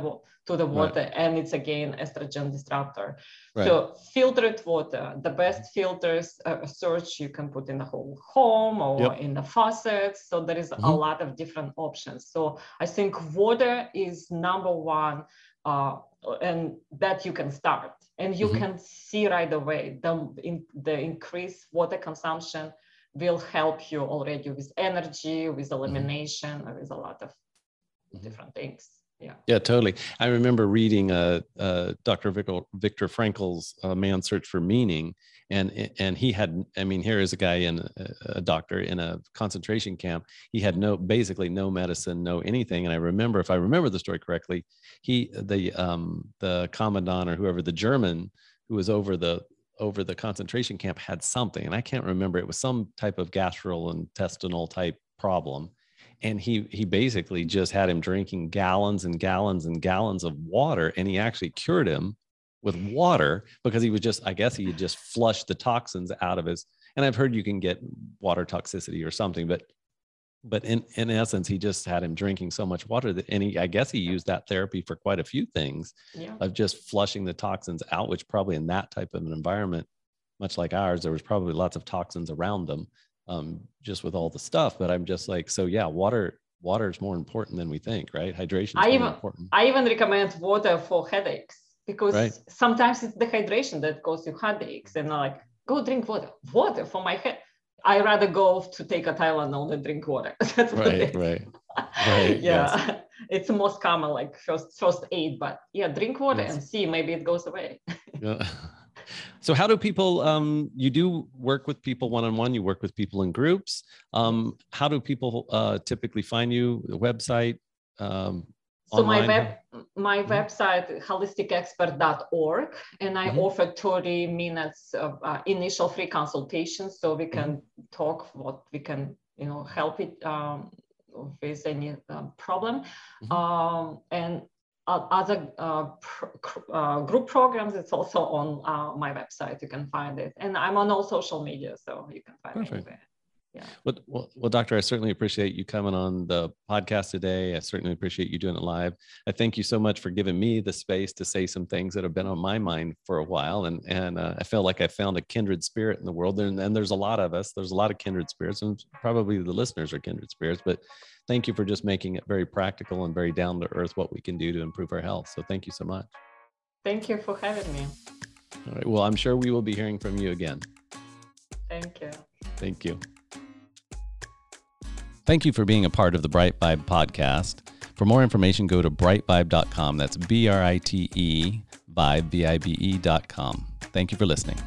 to the water right. and it's again estrogen disruptor. Right. So filtered water, the best filters uh, search you can put in the whole home or yep. in the faucets. So there is mm-hmm. a lot of different options. So I think water is number one. Uh, and that you can start and you mm-hmm. can see right away the, in, the increased water consumption will help you already with energy with mm-hmm. elimination mm-hmm. with a lot of mm-hmm. different things yeah. Yeah totally. I remember reading uh, uh, dr viktor, viktor frankl's uh, man's search for meaning and and he had i mean here is a guy in a, a doctor in a concentration camp. He had no basically no medicine no anything and i remember if i remember the story correctly he the um the commandant or whoever the german who was over the over the concentration camp had something and i can't remember it was some type of gastrointestinal type problem and he he basically just had him drinking gallons and gallons and gallons of water and he actually cured him with water because he was just i guess he had just flushed the toxins out of his and i've heard you can get water toxicity or something but but in in essence he just had him drinking so much water that and he i guess he used that therapy for quite a few things yeah. of just flushing the toxins out which probably in that type of an environment much like ours there was probably lots of toxins around them um, just with all the stuff. But I'm just like, so yeah, water water is more important than we think, right? Hydration. I even important. I even recommend water for headaches because right. sometimes it's dehydration that causes you headaches and like go drink water water for my head i rather go to take a tylenol than drink water [LAUGHS] that's right right [LAUGHS] right yeah yes. it's the most common like first first aid but yeah drink water yes. and see maybe it goes away [LAUGHS] yeah so how do people um, you do work with people one-on-one you work with people in groups um, how do people uh, typically find you the website um, so online? my web my mm-hmm. website holisticexpert.org and i mm-hmm. offer 30 minutes of uh, initial free consultation so we can mm-hmm. talk what we can you know help it um, with any uh, problem mm-hmm. um, and other uh, pr- uh, group programs, it's also on uh, my website. You can find it. And I'm on all social media, so you can find Perfect. me Yeah. Well, well, well, Doctor, I certainly appreciate you coming on the podcast today. I certainly appreciate you doing it live. I thank you so much for giving me the space to say some things that have been on my mind for a while. And, and uh, I feel like I found a kindred spirit in the world. And, and there's a lot of us, there's a lot of kindred spirits, and probably the listeners are kindred spirits, but thank you for just making it very practical and very down to earth what we can do to improve our health. So thank you so much. Thank you for having me. All right. Well, I'm sure we will be hearing from you again. Thank you. Thank you. Thank you for being a part of the Brite Vibe podcast. For more information, go to britevibe.com. That's B R I T E vibe, V I B E.com. Thank you for listening.